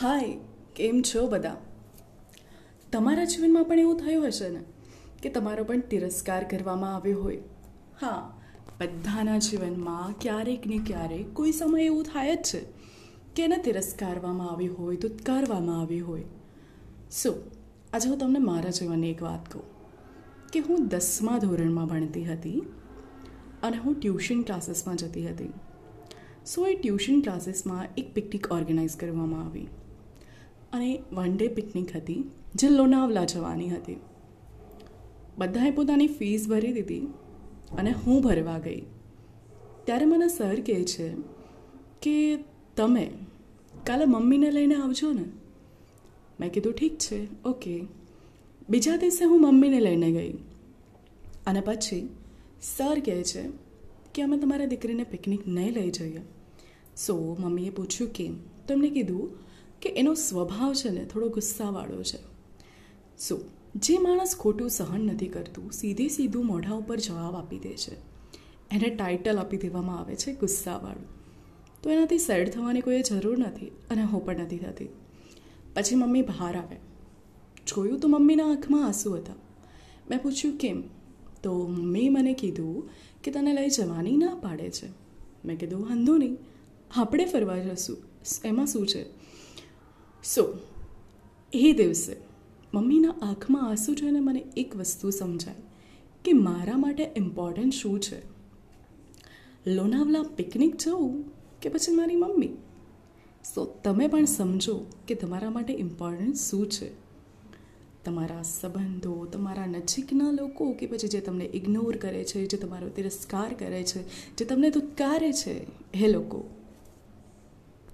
હાય, કેમ છો બધા? તમારા જીવનમાં પણ એવું થયું હશે ને, કે તમારો પણ તિરસ્કાર કરવામાં આવ્યો હોય. હા, બધાના જીવનમાં ક્યારેક ને ક્યારેક કોઈ સમય એવું થાય જ છે, કે એને તિરસ્કારવામાં આવ્યું હોય તુત્કારવામાં આવ્યું હોય. સો આજે હું તમને મારા જીવનની એક વાત કહું, કે હું દસમા ધોરણમાં ભણતી હતી અને હું ટ્યુશન ક્લાસીસમાં જતી હતી. સો એ ટ્યુશન ક્લાસીસમાં એક પિકનિક ઓર્ગેનાઇઝ કરવામાં આવી. અને વન ડે પિકનિક હતી, જે લોનાવલા જવાની હતી. બધાએ પોતાની ફીસ ભરી દીધી અને હું ભરવા ગઈ. ત્યારે મને સર કહે છે કે, તમે કાલે મમ્મીને લઈને આવજો ને. મેં કીધું, ઠીક છે ઓકે બીજા દિવસે હું મમ્મીને લઈને ગઈ. અને પછી સર કહે છે કે, અમે તમારા દીકરીને પિકનિક નહીં લઈ જઈએ. સો મમ્મીએ પૂછ્યું કેમ તો એમણે કીધું કે એનો સ્વભાવ છે ને થોડો ગુસ્સાવાળો છે. સો જે માણસ ખોટું સહન નથી કરતું, સીધે સીધું મોઢા ઉપર જવાબ આપી દે છે. એને ટાઇટલ આપી દેવામાં આવે છે, ગુસ્સાવાળું. તો એનાથી સેડ થવાની કોઈ જરૂર નથી અને હું પણ નથી થતી. પછી મમ્મી બહાર આવે. જોયું તો મમ્મીના આંખમાં આંસુ હતા. મેં પૂછ્યું, કેમ? તો મમ્મીએ મને કીધું કે તને લઈ જવાની ના પાડે છે. મેં કીધું, વાંધો નહીં. આપણે ફરવા જશું. એમાં શું છે? સો એ દિવસે મમ્મીના આંખમાં આંસુ જોઈને મને એક વસ્તુ સમજાય કે મારા માટે ઇમ્પોર્ટન્ટ શું છે? લોનાવલા પિકનિક જવું કે પછી મારી મમ્મી? સો તમે પણ સમજો કે તમારા માટે ઇમ્પોર્ટન્ટ શું છે? તમારા સંબંધો, તમારા નજીકના લોકો કે પછી જે તમને ઇગ્નોર કરે છે, જે તમારો તિરસ્કાર કરે છે, જે તમને તુત્કારે છે, એ લોકો